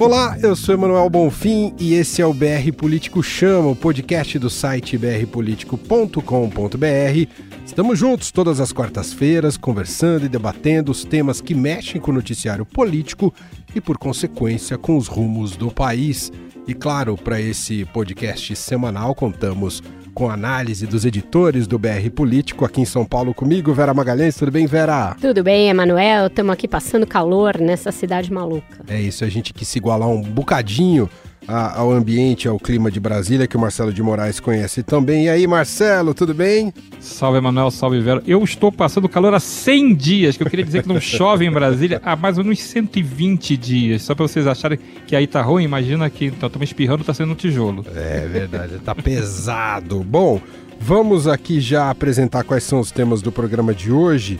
Olá, eu sou Emanuel Bonfim e esse é o BR Político Chama, o podcast do site brpolitico.com.br. Estamos juntos todas as quartas-feiras, conversando e debatendo os temas que mexem com o noticiário político e, por consequência, com os rumos do país. E claro, para esse podcast semanal, contamos com análise dos editores do BR Político aqui em São Paulo comigo, Vera Magalhães. Tudo bem, Vera? Tudo bem, Emanuel. Estamos aqui passando calor nessa cidade maluca. É isso, a gente quis se igualar um bocadinho a, ao ambiente, ao clima de Brasília, que o Marcelo de Moraes conhece também. E aí, Marcelo, tudo bem? Salve, Emanuel, salve, Vera. Eu estou passando calor há 100 dias, que eu queria dizer que não chove em Brasília há mais ou menos 120 dias. Só para vocês acharem que aí tá ruim, imagina que estamos tá, espirrando, tá sendo um tijolo. É verdade, tá pesado. Bom, vamos aqui já apresentar quais são os temas do programa de hoje.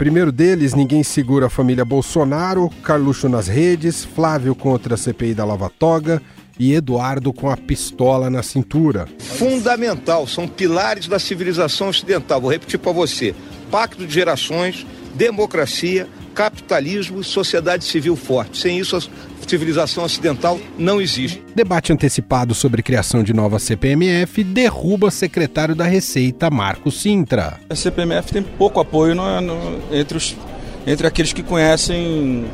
Primeiro deles, ninguém segura a família Bolsonaro, Carluxo nas redes, Flávio contra a CPI da Lava Toga, e Eduardo com a pistola na cintura. Fundamental, são pilares da civilização ocidental. Vou repetir para você: pacto de gerações, democracia, capitalismo e sociedade civil forte. Sem isso, a civilização ocidental não existe. Debate antecipado sobre criação de nova CPMF derruba secretário da Receita Marco Sintra. A CPMF tem pouco apoio no, no, entre, os, entre aqueles que conhecem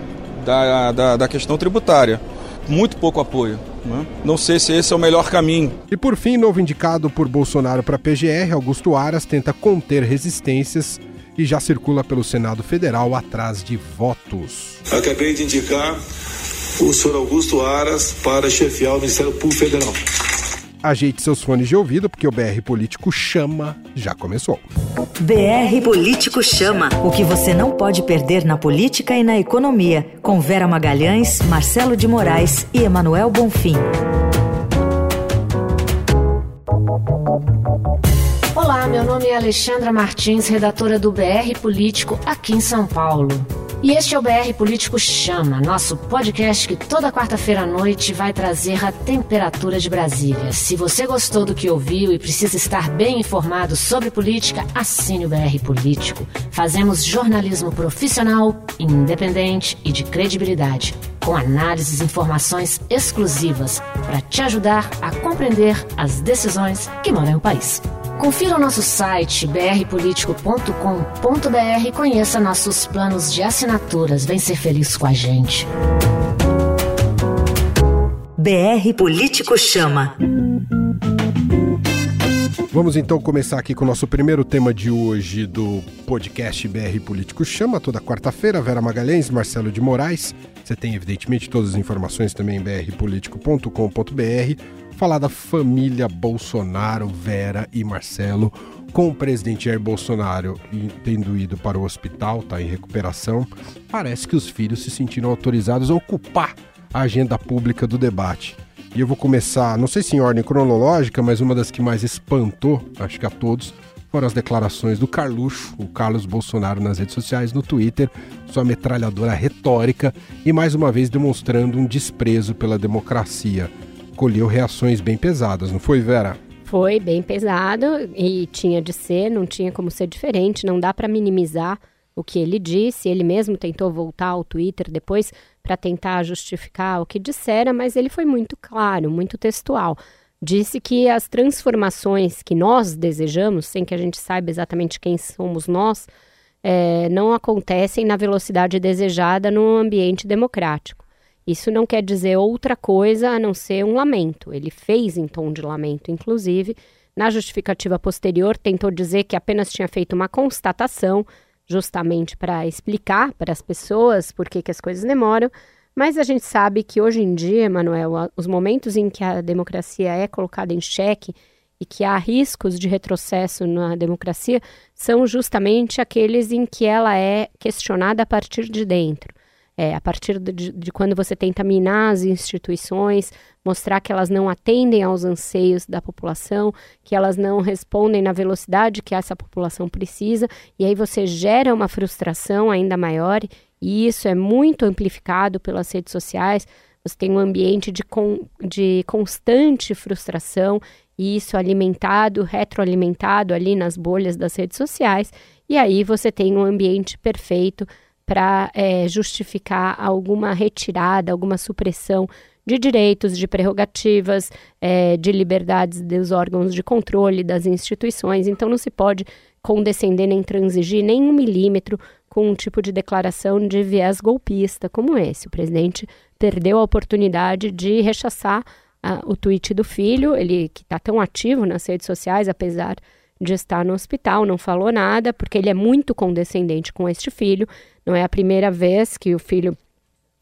da, da, da questão tributária. Muito pouco apoio. Né? Não sei se esse é o melhor caminho. E por fim, novo indicado por Bolsonaro para a PGR, Augusto Aras tenta conter resistências e já circula pelo Senado Federal atrás de votos. Acabei de indicar o senhor Augusto Aras para chefiar o Ministério Público Federal. Ajeite seus fones de ouvido, porque o BR Político Chama já começou. BR Político Chama. O que você não pode perder na política e na economia. Com Vera Magalhães, Marcelo de Moraes e Emanuel Bonfim. Olá, meu nome é Alexandra Martins, redatora do BR Político aqui em São Paulo. E este é o BR Político Chama, nosso podcast que toda quarta-feira à noite vai trazer a temperatura de Brasília. Se você gostou do que ouviu e precisa estar bem informado sobre política, assine o BR Político. Fazemos jornalismo profissional, independente e de credibilidade, com análises e informações exclusivas para te ajudar a compreender as decisões que moram o país. Confira o nosso site brpolitico.com.br e conheça nossos planos de assinaturas. Vem ser feliz com a gente. BR Político Chama. Vamos então começar aqui com o nosso primeiro tema de hoje do podcast BR Político Chama, toda quarta-feira. Vera Magalhães, Marcelo de Moraes. Você tem, evidentemente, todas as informações também em brpolitico.com.br falar da família Bolsonaro, Vera e Marcelo, com o presidente Jair Bolsonaro tendo ido para o hospital, está em recuperação. Parece que os filhos se sentiram autorizados a ocupar a agenda pública do debate. E eu vou começar, não sei se em ordem cronológica, mas uma das que mais espantou, acho que a todos, foram as declarações do Carluxo, o Carlos Bolsonaro, nas redes sociais, no Twitter, sua metralhadora retórica e mais uma vez demonstrando um desprezo pela democracia colheu reações bem pesadas, não foi, Vera? Foi bem pesado e tinha de ser, não tinha como ser diferente, não dá para minimizar o que ele disse. Ele mesmo tentou voltar ao Twitter depois para tentar justificar o que dissera, mas ele foi muito claro, muito textual. Disse que as transformações que nós desejamos, sem que a gente saiba exatamente quem somos nós, é, não acontecem na velocidade desejada no ambiente democrático. Isso não quer dizer outra coisa a não ser um lamento. Ele fez em tom de lamento, inclusive. Na justificativa posterior, tentou dizer que apenas tinha feito uma constatação, justamente para explicar para as pessoas por que, que as coisas demoram. Mas a gente sabe que hoje em dia, Manuel, os momentos em que a democracia é colocada em xeque e que há riscos de retrocesso na democracia são justamente aqueles em que ela é questionada a partir de dentro. É, a partir de, de, quando você tenta minar as instituições, mostrar que elas não atendem aos anseios da população, que elas não respondem na velocidade que essa população precisa, e aí você gera uma frustração ainda maior, e isso é muito amplificado pelas redes sociais. Você tem um ambiente de, con, de constante frustração, e isso alimentado, retroalimentado ali nas bolhas das redes sociais, e aí você tem um ambiente perfeito para é, justificar alguma retirada, alguma supressão de direitos, de prerrogativas, é, de liberdades dos órgãos de controle das instituições. Então, não se pode condescender nem transigir nem um milímetro com um tipo de declaração de viés golpista como esse. O presidente perdeu a oportunidade de rechaçar uh, o tweet do filho, ele que está tão ativo nas redes sociais, apesar estar no hospital, não falou nada, porque ele é muito condescendente com este filho. Não é a primeira vez que o filho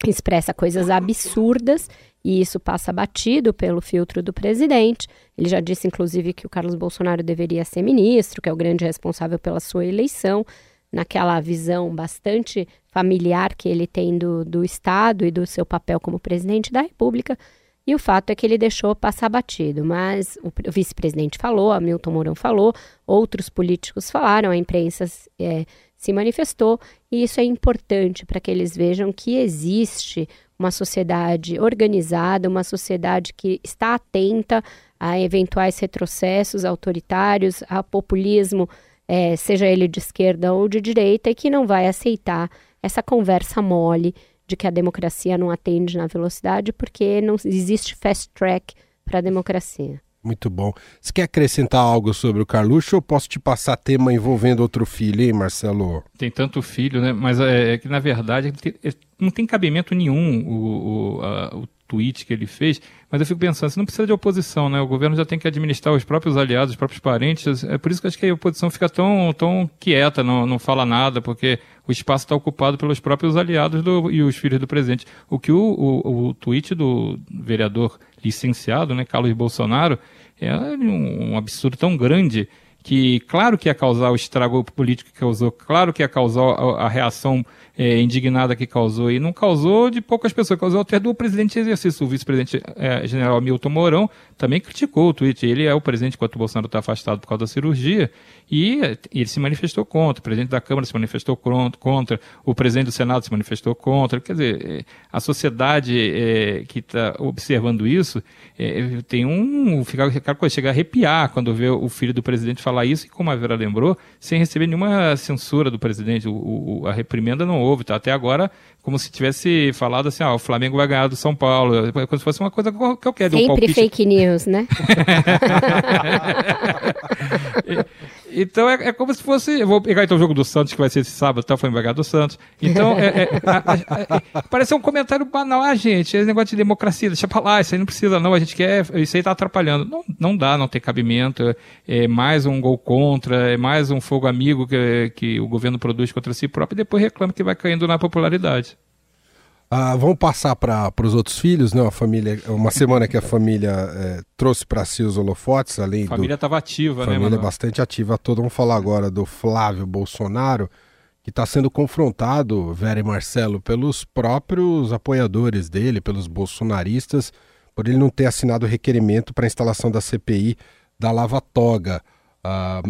expressa coisas absurdas e isso passa batido pelo filtro do presidente. Ele já disse, inclusive, que o Carlos Bolsonaro deveria ser ministro, que é o grande responsável pela sua eleição, naquela visão bastante familiar que ele tem do, do Estado e do seu papel como presidente da República. E o fato é que ele deixou passar batido. Mas o, vice-presidente falou, a Milton Mourão falou, outros políticos falaram, a imprensa é, se manifestou, e isso é importante para que eles vejam que existe uma sociedade organizada, uma sociedade que está atenta a eventuais retrocessos autoritários, a populismo, é, seja ele de esquerda ou de direita, e que não vai aceitar essa conversa mole de que a democracia não atende na velocidade, porque não existe fast track para a democracia. Muito bom. Você quer acrescentar algo sobre o Carluxo ou posso te passar tema envolvendo outro filho, hein, Marcelo? Tem tanto filho, né? Mas é, é que, na verdade, é, não tem cabimento nenhum o, o, a, o tweet que ele fez, mas eu fico pensando, você não precisa de oposição, né? O governo já tem que administrar os próprios aliados, os próprios parentes. É por isso que acho que a oposição fica tão, tão quieta, não, não fala nada, porque o espaço está ocupado pelos próprios aliados do, e os filhos do presidente. O que o, o, o tweet do vereador licenciado, né, Carlos Bolsonaro, é um, um absurdo tão grande que, claro que ia causar o estrago político que causou, claro que ia causar a, a reação é, indignada que causou, e não causou de poucas pessoas, causou até do presidente em exercício, o vice-presidente é, general Milton Mourão, também criticou o tweet. Ele é o presidente enquanto o Bolsonaro está afastado por causa da cirurgia, e ele se manifestou contra, o presidente da Câmara se manifestou contra, o presidente do Senado se manifestou contra. Quer dizer, é, a sociedade é, que está observando isso é, tem um. Fica, chega a arrepiar quando vê o filho do presidente falar isso, e como a Vera lembrou, sem receber nenhuma censura do presidente. O, o, a reprimenda não houve, tá? Até agora, como se tivesse falado assim: ah, o Flamengo vai ganhar do São Paulo, como se fosse uma coisa qualquer. Sempre um fake news, né? Então é, é, como se fosse. Eu vou pegar então o jogo do Santos, que vai ser esse sábado, tá? Foi em do Santos. Então, é, é, é, parece um comentário banal. Ah, gente, esse negócio de democracia, deixa pra lá, isso aí não precisa, não. A gente quer. Isso aí tá atrapalhando. Não, não dá, não tem cabimento. É mais um gol contra, é mais um fogo amigo que, que o governo produz contra si próprio e depois reclama que vai caindo na popularidade. Ah, vamos passar para os outros filhos, né? A família, uma semana que a família é, trouxe para si os holofotes, além a família estava ativa, família né? Família bastante ativa. Todo vamos falar agora do Flávio Bolsonaro, que está sendo confrontado, Vera e Marcelo, pelos próprios apoiadores dele, pelos bolsonaristas, por ele não ter assinado o requerimento para a instalação da CPI da Lava Toga. Ah,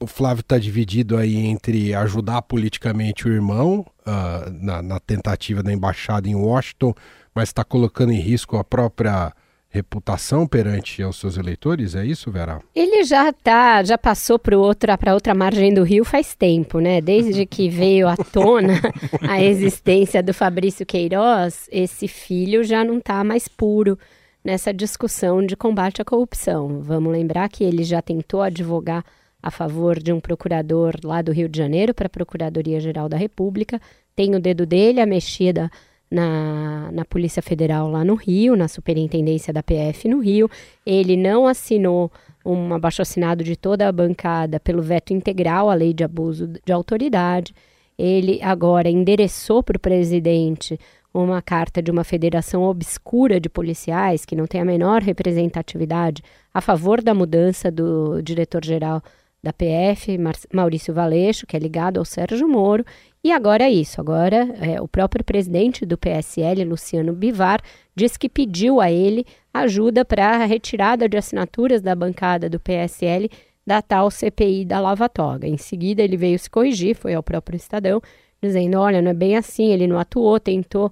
o Flávio está dividido aí entre ajudar politicamente o irmão uh, na, na, tentativa da embaixada em Washington, mas está colocando em risco a própria reputação perante aos seus eleitores, é isso, Vera? Ele já tá, já passou para outra para outra margem do rio faz tempo, né? Desde que veio à tona a existência do Fabrício Queiroz, esse filho já não está mais puro nessa discussão de combate à corrupção. Vamos lembrar que ele já tentou advogar a favor de um procurador lá do Rio de Janeiro para a Procuradoria-Geral da República. Tem o dedo dele, a mexida na, na Polícia Federal lá no Rio, na Superintendência da PF no Rio. Ele não assinou um abaixo-assinado de toda a bancada pelo veto integral à lei de abuso de autoridade. Ele agora endereçou para o presidente uma carta de uma federação obscura de policiais que não tem a menor representatividade a favor da mudança do diretor-geral da PF, Maurício Valeixo, que é ligado ao Sérgio Moro, e agora é isso. Agora é, o próprio presidente do PSL, Luciano Bivar, diz que pediu a ele ajuda para a retirada de assinaturas da bancada do PSL da tal CPI da Lava Toga. Em seguida, ele veio se corrigir, foi ao próprio Estadão, dizendo: olha, não é bem assim, ele não atuou, tentou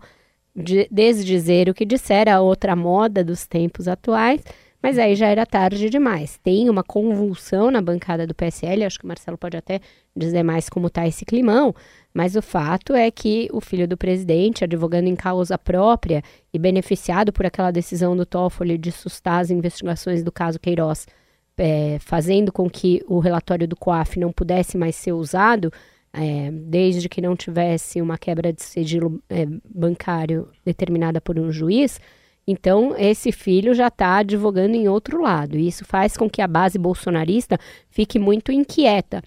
de desdizer o que dissera a outra moda dos tempos atuais Mas aí já era tarde demais. Tem uma convulsão na bancada do PSL, acho que o Marcelo pode até dizer mais como está esse climão, mas o fato é que o filho do presidente, advogando em causa própria e beneficiado por aquela decisão do Toffoli de sustar as investigações do caso Queiroz, é, fazendo com que o relatório do COAF não pudesse mais ser usado, é, desde que não tivesse uma quebra de sigilo é, bancário determinada por um juiz, então esse filho já está advogando em outro lado. E isso faz com que a base bolsonarista fique muito inquieta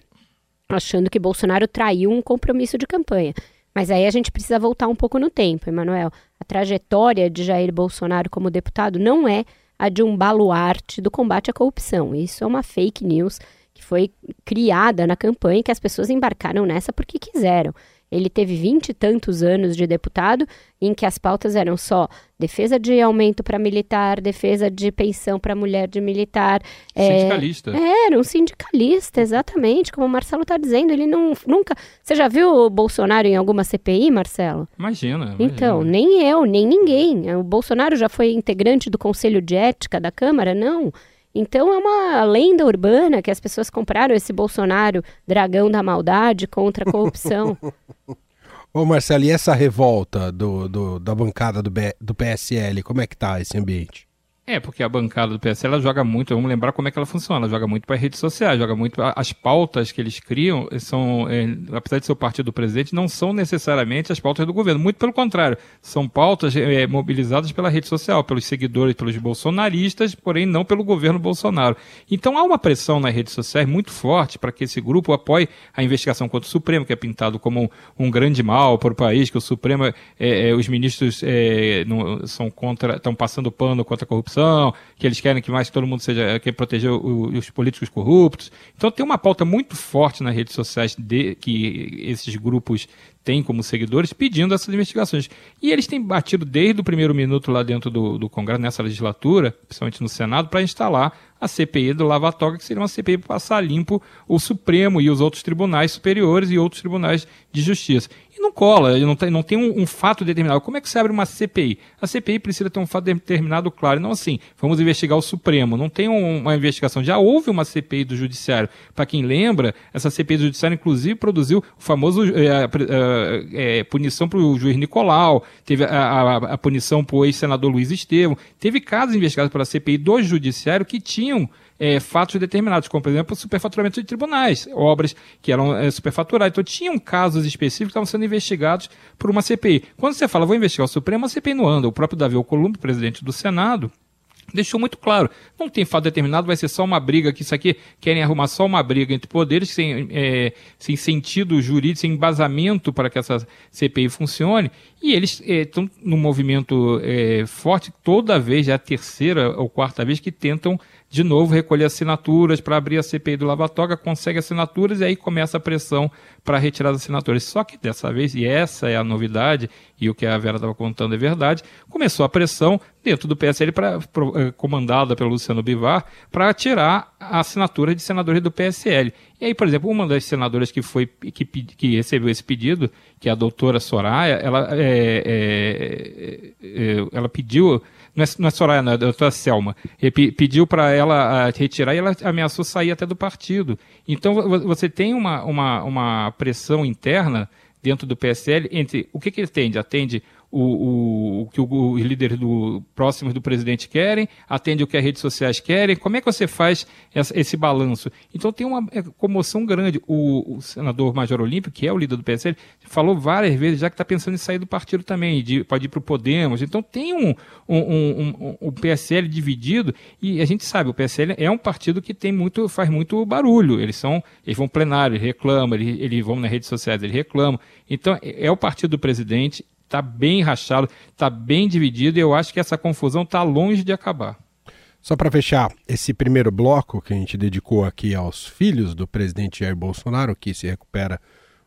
achando que Bolsonaro traiu um compromisso de campanha. Mas aí a gente precisa voltar um pouco no tempo, Emanuel. A trajetória de Jair Bolsonaro como deputado não é a de um baluarte do combate à corrupção. Isso é uma fake news que foi criada na campanha e que as pessoas embarcaram nessa porque quiseram. Ele teve vinte e tantos anos de deputado em que as pautas eram só defesa de aumento para militar, defesa de pensão para mulher de militar. É, sindicalista. É, era um sindicalista, exatamente, como o Marcelo está dizendo. Ele não, nunca. Você já viu o Bolsonaro em alguma CPI, Marcelo? Imagina. imagina. Então, nem eu, nem ninguém. O Bolsonaro já foi integrante do Conselho de Ética da Câmara? Não. Então é uma lenda urbana que as pessoas compraram esse Bolsonaro, dragão da maldade contra a corrupção. Ô Marcelo, e essa revolta do, do da bancada do, B, do PSL, como é que tá esse ambiente? É, porque a bancada do PSL ela joga muito, vamos lembrar como é que ela funciona, ela joga muito para redes sociais, joga muito as pautas que eles criam são, é, apesar de ser o partido do presidente, não são necessariamente as pautas do governo, muito pelo contrário, são pautas é, mobilizadas pela rede social, pelos seguidores, pelos bolsonaristas, porém não pelo governo Bolsonaro. Então há uma pressão nas redes sociais muito forte para que esse grupo apoie a investigação contra o Supremo, que é pintado como um, um grande mal para o país, que o Supremo, é, os ministros não, são contra, estão passando pano contra a corrupção corrupção, que eles querem que mais todo mundo seja, quer proteger o, os políticos corruptos. Então tem uma pauta muito forte nas redes sociais de, que esses grupos têm como seguidores pedindo essas investigações. E eles têm batido desde o primeiro minuto lá dentro do, do Congresso, nessa legislatura, principalmente no Senado, para instalar a CPI do Lava Toga, que seria uma CPI para passar limpo o Supremo e os outros tribunais superiores e outros tribunais de justiça. E não cola, não tem, não tem um, um, fato determinado. Como é que se abre uma CPI? A CPI precisa ter um fato determinado claro. Não assim, vamos investigar o Supremo. Não tem um, uma investigação. Já houve uma CPI do Judiciário. Para quem lembra, essa CPI do Judiciário, inclusive, produziu o famoso é, é, punição para o juiz Nicolau, teve a, a, a punição para o ex-senador Luiz Estevam. Teve casos investigados pela CPI do Judiciário que tinham é, fatos determinados, como por exemplo superfaturamento de tribunais, obras que eram é, superfaturadas. Então tinham casos específicos que estavam sendo investigados por uma CPI. Quando você fala, vou investigar o Supremo, a CPI não anda. O próprio Davi Alcolumbre, presidente do Senado, deixou muito claro. Não tem fato determinado, vai ser só uma briga, que isso aqui querem arrumar só uma briga entre poderes, sem, é, sem sentido jurídico, sem embasamento para que essa CPI funcione. E eles estão é, num movimento é, forte, toda vez, é a terceira ou quarta vez que tentam de novo recolher assinaturas para abrir a CPI do Lava Toga, consegue assinaturas e aí começa a pressão para retirar as assinaturas. Só que dessa vez, e essa é a novidade, e o que a Vera estava contando é verdade, começou a pressão dentro do PSL, pra, eh, comandada pelo Luciano Bivar, para tirar a assinatura de senadores do PSL. E aí, por exemplo, uma das senadoras que foi que, que recebeu esse pedido, que é a doutora Soraya, ela, é, é, é, ela pediu não é, não é Soraya, não, é a Selma, pediu para ela retirar e ela ameaçou sair até do partido. Então você tem uma, uma, uma pressão interna dentro do PSL entre o que, que ele atende? Atende o, o, que os líderes do, próximos do presidente querem, atende o que as redes sociais querem. Como é que você faz essa, esse balanço? Então tem uma é, comoção grande. O, o, senador Major Olímpio, que é o líder do PSL, falou várias vezes já que está pensando em sair do partido também, de, pode ir para o Podemos. Então tem um, um, um, um, PSL dividido e a gente sabe, o PSL é um partido que tem muito, faz muito barulho. Eles são, eles vão plenário, eles reclamam, eles, eles vão nas redes sociais, eles reclamam. Então é, é o partido do presidente, está bem rachado, está bem dividido e eu acho que essa confusão está longe de acabar. Só para fechar esse primeiro bloco que a gente dedicou aqui aos filhos do presidente Jair Bolsonaro, que se recupera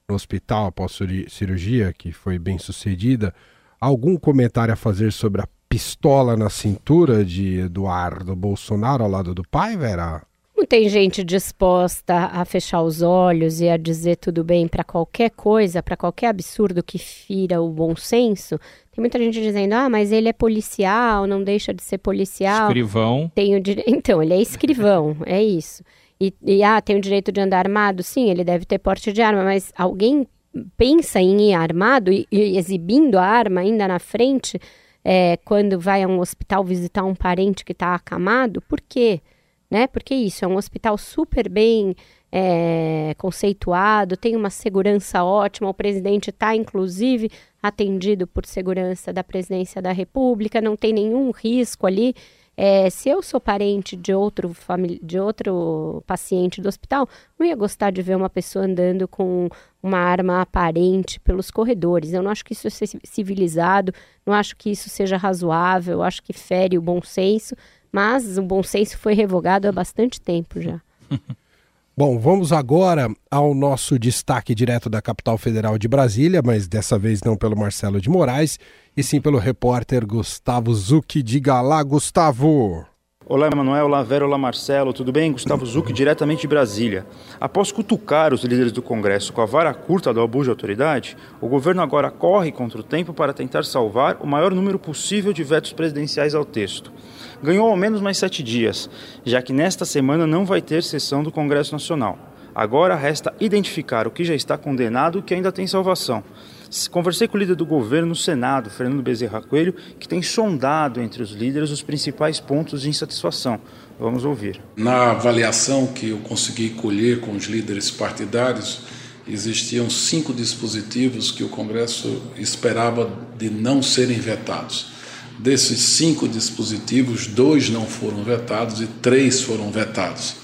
no hospital após cirurgia, que foi bem sucedida, algum comentário a fazer sobre a pistola na cintura de Eduardo Bolsonaro ao lado do pai, Vera? Como tem gente disposta a fechar os olhos e a dizer tudo bem para qualquer coisa, para qualquer absurdo que fira o bom senso, tem muita gente dizendo: ah, mas ele é policial, não deixa de ser policial. Escrivão. Tem o dire... Então, ele é escrivão, é isso. E, e, ah, tem o direito de andar armado? Sim, ele deve ter porte de arma, mas alguém pensa em ir armado e, e exibindo a arma ainda na frente é, quando vai a um hospital visitar um parente que está acamado? Por quê? Né? Porque isso é um hospital super bem é, conceituado, tem uma segurança ótima, o presidente está, inclusive, atendido por segurança da presidência da República, não tem nenhum risco ali. É, se eu sou parente de outro, de outro paciente do hospital, não ia gostar de ver uma pessoa andando com uma arma aparente pelos corredores. Eu não acho que isso seja civilizado, não acho que isso seja razoável, acho que fere o bom senso, mas o bom senso foi revogado há bastante tempo já. Bom, vamos agora ao nosso destaque direto da capital federal de Brasília, mas dessa vez não pelo Marcelo de Moraes, e sim pelo repórter Gustavo Zucchi. Diga lá, Gustavo! Olá, Emanuel, olá, Vera, olá, Marcelo, tudo bem? Gustavo Zucchi, diretamente de Brasília. Após cutucar os líderes do Congresso com a vara curta do abuso de autoridade, o governo agora corre contra o tempo para tentar salvar o maior número possível de vetos presidenciais ao texto. Ganhou ao menos mais sete dias, já que nesta semana não vai ter sessão do Congresso Nacional. Agora resta identificar o que já está condenado e o que ainda tem salvação. Conversei com o líder do governo no Senado, Fernando Bezerra Coelho, que tem sondado entre os líderes os principais pontos de insatisfação. Vamos ouvir. Na avaliação que eu consegui colher com os líderes partidários, existiam cinco dispositivos que o Congresso esperava de não serem vetados. Desses cinco dispositivos, dois não foram vetados e três foram vetados.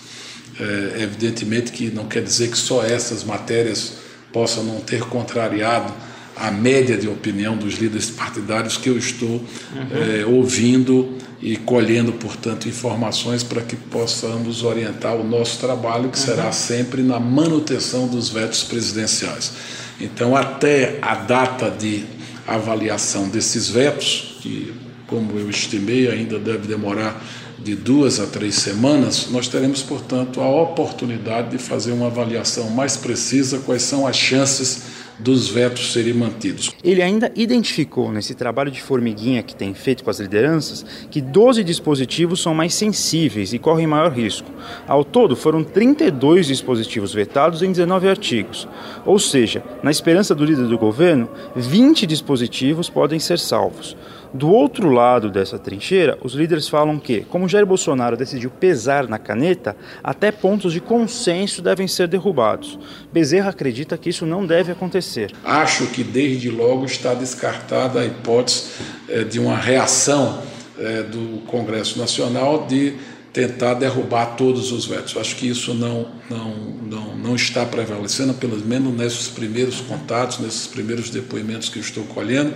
É, evidentemente que não quer dizer que só essas matérias possam não ter contrariado a média de opinião dos líderes partidários que eu estou uhum. é, ouvindo e colhendo, portanto, informações para que possamos orientar o nosso trabalho, que uhum. será sempre na manutenção dos vetos presidenciais. Então, até a data de avaliação desses vetos, que, como eu estimei, ainda deve demorar de duas a três semanas, nós teremos, portanto, a oportunidade de fazer uma avaliação mais precisa quais são as chances dos vetos serem mantidos. Ele ainda identificou nesse trabalho de formiguinha que tem feito com as lideranças que 12 dispositivos são mais sensíveis e correm maior risco. Ao todo, foram 32 dispositivos vetados em 19 artigos. Ou seja, na esperança do líder do governo, 20 dispositivos podem ser salvos. Do outro lado dessa trincheira, os líderes falam que, como Jair Bolsonaro decidiu pesar na caneta, até pontos de consenso devem ser derrubados. Bezerra acredita que isso não deve acontecer. Acho que desde logo está descartada a hipótese eh, de uma reação eh, do Congresso Nacional de tentar derrubar todos os vetos. Acho que isso não, não, não, não está prevalecendo, pelo menos nesses primeiros contatos, nesses primeiros depoimentos que estou colhendo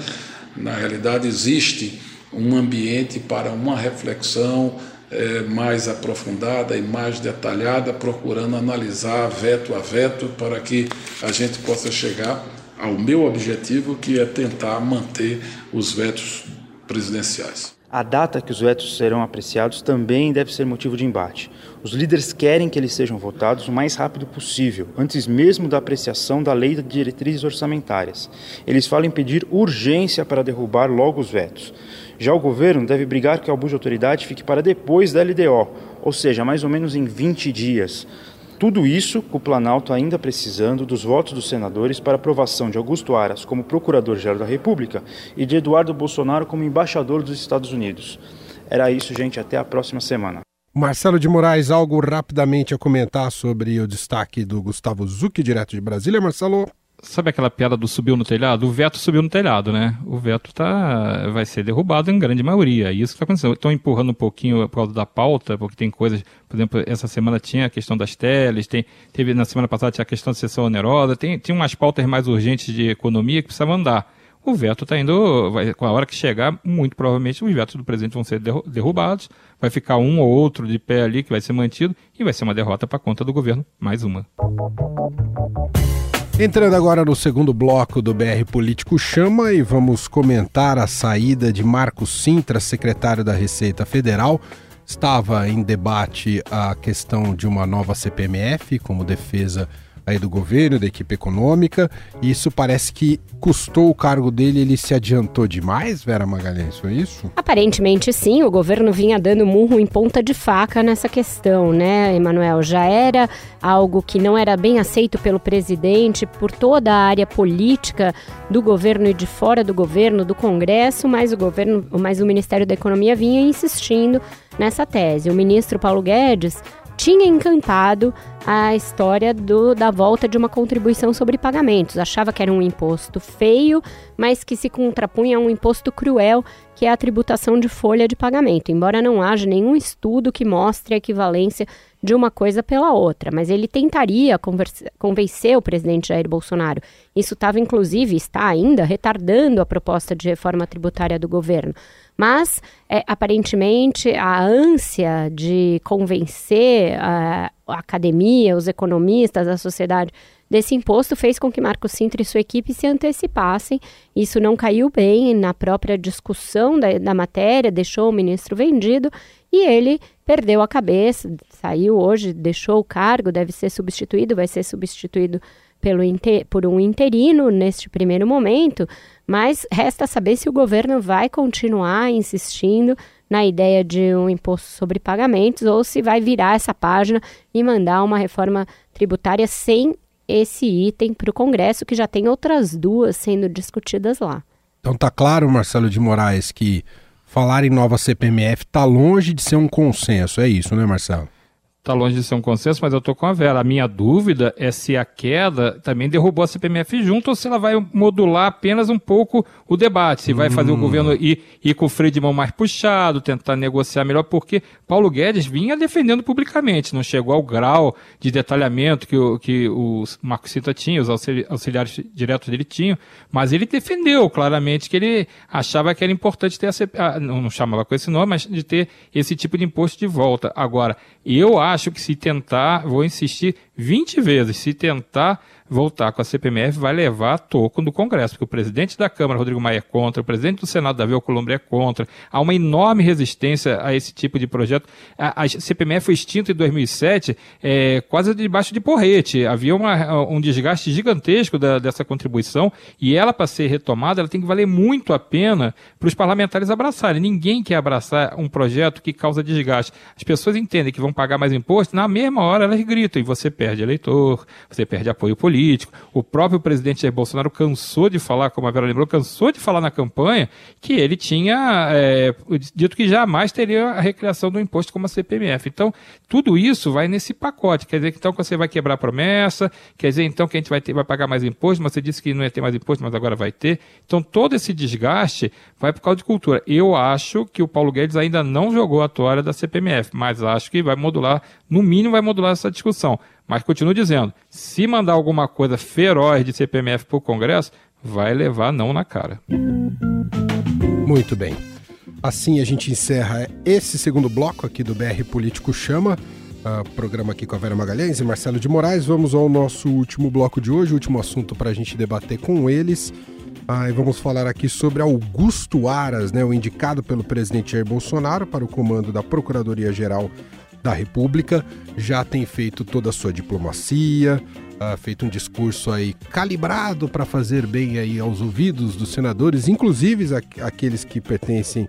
na realidade, existe um ambiente para uma reflexão é, mais aprofundada e mais detalhada, procurando analisar veto a veto para que a gente possa chegar ao meu objetivo, que é tentar manter os vetos presidenciais. A data que os vetos serão apreciados também deve ser motivo de embate. Os líderes querem que eles sejam votados o mais rápido possível, antes mesmo da apreciação da lei de diretrizes orçamentárias. Eles falam em pedir urgência para derrubar logo os vetos. Já o governo deve brigar que o abuso de autoridade fique para depois da LDO, ou seja, mais ou menos em 20 dias. Tudo isso o Planalto ainda precisando dos votos dos senadores para aprovação de Augusto Aras como Procurador-Geral da República e de Eduardo Bolsonaro como embaixador dos Estados Unidos. Era isso, gente. Até a próxima semana. Marcelo de Moraes, algo rapidamente a comentar sobre o destaque do Gustavo Zucchi, direto de Brasília, Marcelo? Sabe aquela piada do subiu no telhado? O veto subiu no telhado, né? O veto tá, vai ser derrubado em grande maioria. Isso que está acontecendo. Estão empurrando um pouquinho por causa da pauta, porque tem coisas. Por exemplo, essa semana tinha a questão das teles, tem, teve na semana passada tinha a questão de sessão onerosa, tem, tinha umas pautas mais urgentes de economia que precisavam andar. O veto está indo, vai, com a hora que chegar, muito provavelmente os vetos do presidente vão ser derrubados, vai ficar um ou outro de pé ali que vai ser mantido e vai ser uma derrota para conta do governo, mais uma. Entrando agora no segundo bloco do BR Político Chama e vamos comentar a saída de Marcos Sintra, secretário da Receita Federal, Estava em debate a questão de uma nova CPMF como defesa aí do governo, da equipe econômica. E isso parece que custou o cargo dele, ele se adiantou demais, Vera Magalhães, foi isso? Aparentemente sim, o governo vinha dando murro em ponta de faca nessa questão, né, Emanuel? Já era algo que não era bem aceito pelo presidente, por toda a área política do governo e de fora do governo, do Congresso, mas o governo, mas o Ministério da Economia vinha insistindo nessa tese. O ministro Paulo Guedes tinha encantado a história do, da volta de uma contribuição sobre pagamentos. Achava que era um imposto feio, mas que se contrapunha a um imposto cruel, que é a tributação de folha de pagamento. Embora não haja nenhum estudo que mostre a equivalência de uma coisa pela outra, mas ele tentaria convencer o presidente Jair Bolsonaro. Isso estava, inclusive, está ainda retardando a proposta de reforma tributária do governo. Mas, é, aparentemente, a ânsia de convencer a, a academia, os economistas, a sociedade desse imposto fez com que Marco Sintra e sua equipe se antecipassem. Isso não caiu bem na própria discussão da, da matéria, deixou o ministro vendido e ele perdeu a cabeça, saiu hoje, deixou o cargo, deve ser substituído, vai ser substituído pelo por um interino neste primeiro momento, mas resta saber se o governo vai continuar insistindo na ideia de um imposto sobre pagamentos ou se vai virar essa página e mandar uma reforma tributária sem esse item para o Congresso, que já tem outras duas sendo discutidas lá. Então tá claro, Marcelo de Moraes, que falar em nova CPMF está longe de ser um consenso, é isso, né, Marcelo? Está longe de ser um consenso, mas eu estou com a Vera. A minha dúvida é se a queda também derrubou a CPMF junto ou se ela vai modular apenas um pouco o debate, se vai fazer o hum. governo ir, ir com o freio de mão mais puxado, tentar negociar melhor, porque Paulo Guedes vinha defendendo publicamente, não chegou ao grau de detalhamento que o, que o Marco Cita tinha, os auxiliares diretos dele tinham, mas ele defendeu claramente que ele achava que era importante ter a CPMF, não, não chamava com esse nome, mas de ter esse tipo de imposto de volta. Agora, eu acho acho que se tentar, vou insistir 20 vezes, se tentar voltar com a CPMF vai levar a toco do Congresso, porque o presidente da Câmara, Rodrigo Maia, é contra, o presidente do Senado, Davi Alcolumbre, é contra. Há uma enorme resistência a esse tipo de projeto. A, a CPMF foi extinta em 2007, é, quase debaixo de porrete. Havia uma, um desgaste gigantesco da, dessa contribuição e ela, para ser retomada, ela tem que valer muito a pena para os parlamentares abraçarem. Ninguém quer abraçar um projeto que causa desgaste. As pessoas entendem que vão pagar mais imposto, na mesma hora elas gritam e você perde eleitor, você perde apoio político político. O próprio presidente Jair Bolsonaro cansou de falar, como a Vera lembrou, cansou de falar na campanha que ele tinha é, dito que jamais teria a recriação do imposto como a CPMF. Então, tudo isso vai nesse pacote. Quer dizer que então você vai quebrar a promessa, quer dizer então que a gente vai, ter, vai pagar mais imposto, mas você disse que não ia ter mais imposto, mas agora vai ter. Então, todo esse desgaste vai por causa de cultura. Eu acho que o Paulo Guedes ainda não jogou a toalha da CPMF, mas acho que vai modular, no mínimo vai modular essa discussão. Mas continuo dizendo, se mandar alguma coisa feroz de CPMF para o Congresso, vai levar não na cara. Muito bem. Assim a gente encerra esse segundo bloco aqui do BR Político Chama. Uh, programa aqui com a Vera Magalhães e Marcelo de Moraes. Vamos ao nosso último bloco de hoje, último assunto para a gente debater com eles. Uh, e vamos falar aqui sobre Augusto Aras, né, o indicado pelo presidente Jair Bolsonaro para o comando da Procuradoria-Geral da República, já tem feito toda a sua diplomacia, uh, feito um discurso aí calibrado para fazer bem aí aos ouvidos dos senadores, inclusive aqueles que pertencem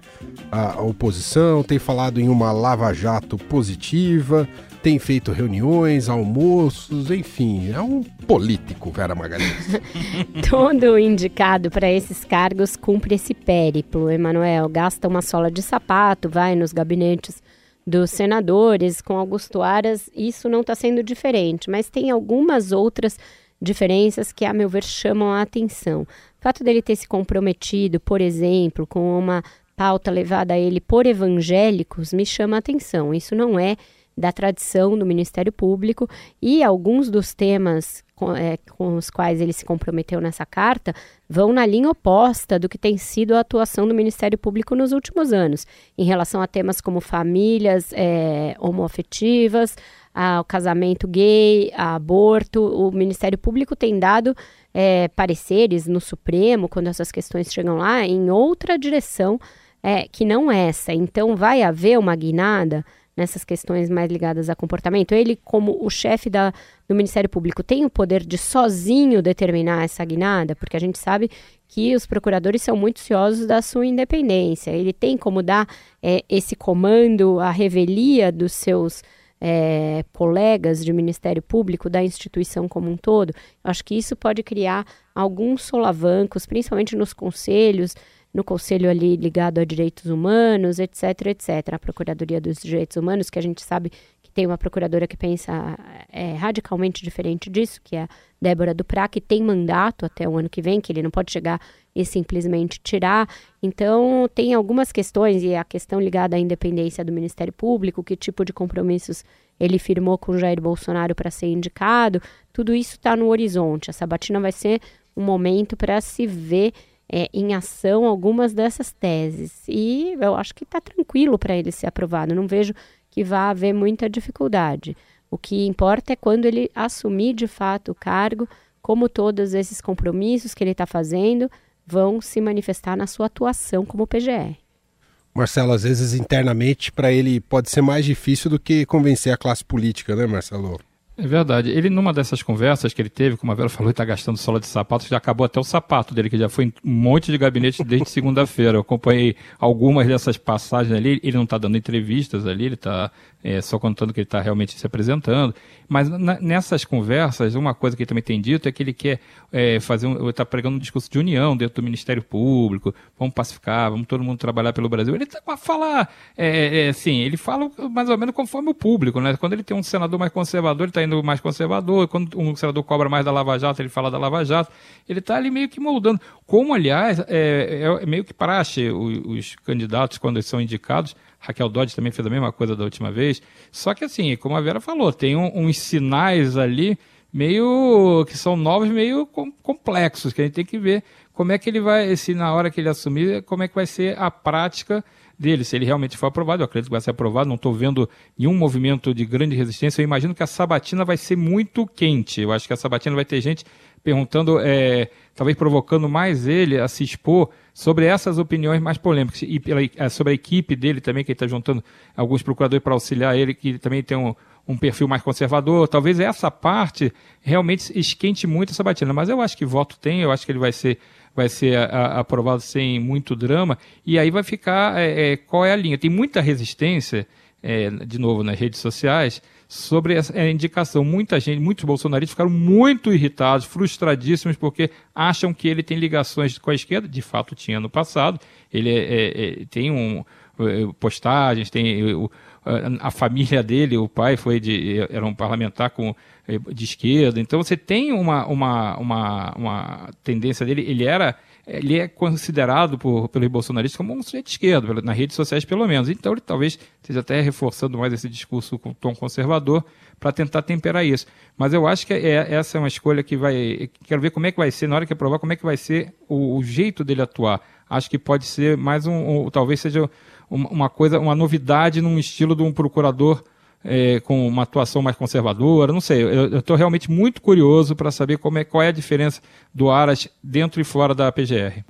à oposição, tem falado em uma lava-jato positiva, tem feito reuniões, almoços, enfim, é um político, Vera Magalhães. Todo indicado para esses cargos cumpre esse périplo, Emanuel. Gasta uma sola de sapato, vai nos gabinetes dos senadores com Augusto Aras, isso não está sendo diferente, mas tem algumas outras diferenças que, a meu ver, chamam a atenção. O fato dele ter se comprometido, por exemplo, com uma pauta levada a ele por evangélicos me chama a atenção. Isso não é da tradição do Ministério Público e alguns dos temas com, é, com, os quais ele se comprometeu nessa carta vão na linha oposta do que tem sido a atuação do Ministério Público nos últimos anos, em relação a temas como famílias é, homoafetivas, ao casamento gay, a aborto. O Ministério Público tem dado é, pareceres no Supremo, quando essas questões chegam lá, em outra direção é, que não essa. Então, vai haver uma guinada nessas questões mais ligadas a comportamento. Ele, como o chefe da, do Ministério Público, tem o poder de sozinho determinar essa guinada, porque a gente sabe que os procuradores são muito ciosos da sua independência. Ele tem como dar é, esse comando, a revelia dos seus é, colegas de Ministério Público, da instituição como um todo. Eu acho que isso pode criar alguns solavancos, principalmente nos conselhos, no conselho ali ligado a direitos humanos, etc, etc. A Procuradoria dos Direitos Humanos, que a gente sabe que tem uma procuradora que pensa é, radicalmente diferente disso, que é a Débora Duprá, que tem mandato até o ano que vem, que ele não pode chegar e simplesmente tirar. Então, tem algumas questões, e a questão ligada à independência do Ministério Público, que tipo de compromissos ele firmou com Jair Bolsonaro para ser indicado, tudo isso está no horizonte. A sabatina vai ser um momento para se ver é, em ação algumas dessas teses. E eu acho que está tranquilo para ele ser aprovado. Não vejo que vá haver muita dificuldade. O que importa é quando ele assumir de fato o cargo, como todos esses compromissos que ele está fazendo vão se manifestar na sua atuação como PGR. Marcelo, às vezes internamente para ele pode ser mais difícil do que convencer a classe política, né, Marcelo? É verdade. Ele, numa dessas conversas que ele teve, como a Vera falou, está gastando sola de sapatos, já acabou até o sapato dele, que já foi em um monte de gabinete desde segunda-feira. Eu acompanhei algumas dessas passagens ali. Ele não está dando entrevistas ali, ele está é, só contando que ele está realmente se apresentando. Mas na, nessas conversas, uma coisa que ele também tem dito é que ele quer é, fazer um, está pregando um discurso de união dentro do Ministério Público, vamos pacificar, vamos todo mundo trabalhar pelo Brasil. Ele tá, fala, é, é, assim, ele fala mais ou menos conforme o público, né? Quando ele tem um senador mais conservador, ele está indo mais conservador, quando um senador cobra mais da Lava Jato, ele fala da Lava Jato. Ele está ali meio que moldando. Como, aliás, é, é, é meio que praxe os, os candidatos, quando eles são indicados, Raquel Dodge também fez a mesma coisa da última vez. Só que assim, como a Vera falou, tem um, uns sinais ali meio que são novos, meio com, complexos, que a gente tem que ver como é que ele vai, se na hora que ele assumir, como é que vai ser a prática dele, se ele realmente for aprovado, eu acredito que vai ser aprovado, não estou vendo nenhum movimento de grande resistência, eu imagino que a sabatina vai ser muito quente, eu acho que a sabatina vai ter gente perguntando, é, talvez provocando mais ele a se expor sobre essas opiniões mais polêmicas e pela, é, sobre a equipe dele também, que ele está juntando alguns procuradores para auxiliar ele, que também tem um, um perfil mais conservador. Talvez essa parte realmente esquente muito essa batida, mas eu acho que voto tem, eu acho que ele vai ser vai ser a, a, aprovado sem muito drama, e aí vai ficar é, é, qual é a linha. Tem muita resistência, é, de novo, nas redes sociais, sobre essa é, indicação. Muita gente, muitos bolsonaristas ficaram muito irritados, frustradíssimos, porque acham que ele tem ligações com a esquerda. De fato, tinha no passado. Ele é, é, é tem um, é, postagens, tem o, a família dele, o pai foi de, era um parlamentar com, de esquerda. Então você tem uma, uma, uma, uma tendência dele. Ele era ele é considerado por, pelos bolsonaristas como um sujeito de esquerda, nas redes sociais pelo menos. Então ele talvez esteja até reforçando mais esse discurso com tom conservador para tentar temperar isso. Mas eu acho que é, essa é uma escolha que vai. Quero ver como é que vai ser, na hora que aprovar, como é que vai ser o, o jeito dele atuar. Acho que pode ser mais um. um talvez seja uma coisa, uma novidade num estilo de um procurador é, com uma atuação mais conservadora, não sei. Eu estou realmente muito curioso para saber como é, qual é a diferença do Aras dentro e fora da PGR.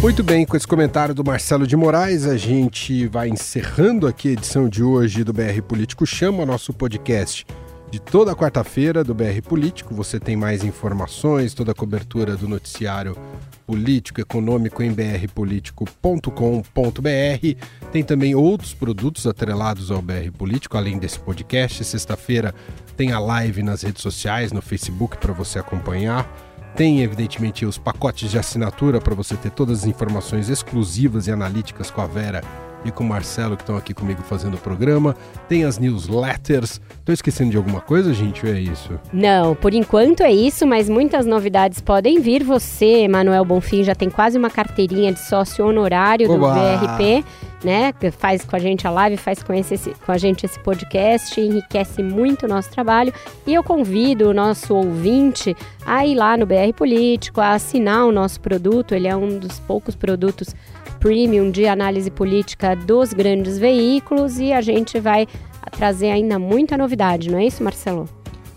Muito bem, com esse comentário do Marcelo de Moraes, a gente vai encerrando aqui a edição de hoje do BR Político Chama, nosso podcast de toda quarta-feira do BR Político. Você tem mais informações, toda a cobertura do noticiário político, econômico em brpolitico.com.br. Tem também outros produtos atrelados ao BR Político, além desse podcast. Sexta-feira tem a live nas redes sociais, no Facebook, para você acompanhar. Tem, evidentemente, os pacotes de assinatura para você ter todas as informações exclusivas e analíticas com a Vera e com o Marcelo que estão aqui comigo fazendo o programa. Tem as newsletters. Estou esquecendo de alguma coisa, gente? Ou é isso? Não, por enquanto é isso, mas muitas novidades podem vir. Você, Manuel Bonfim, já tem quase uma carteirinha de sócio honorário Oba! do VRP. Né, faz com a gente a live, faz com, esse, com a gente esse podcast, enriquece muito o nosso trabalho. E eu convido o nosso ouvinte a ir lá no BR Político, a assinar o nosso produto. Ele é um dos poucos produtos Premium de análise política dos grandes veículos e a gente vai trazer ainda muita novidade, não é isso, Marcelo?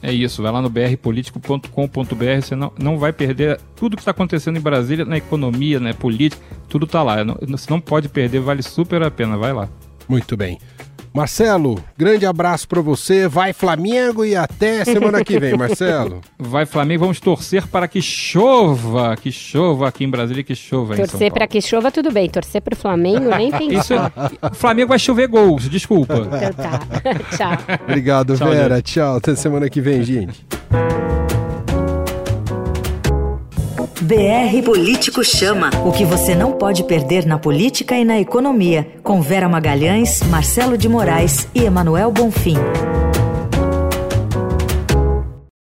É isso, vai lá no brpolitico.com.br, você não, não vai perder tudo que está acontecendo em Brasília, na economia, na política, tudo está lá. Não, você não pode perder, vale super a pena, vai lá. Muito bem. Marcelo, grande abraço para você. Vai Flamengo e até semana que vem, Marcelo. Vai Flamengo, vamos torcer para que chova, que chova aqui em Brasília, que chova Torcer para que chova tudo bem, torcer para o Flamengo nem pensar. Isso, o Flamengo vai chover gols, desculpa. Então tá. Tchau. Obrigado, Tchau, Vera. Gente. Tchau, até semana que vem, gente. BR Político Chama. O que você não pode perder na política e na economia. Com Vera Magalhães, Marcelo de Moraes e Emanuel Bonfim.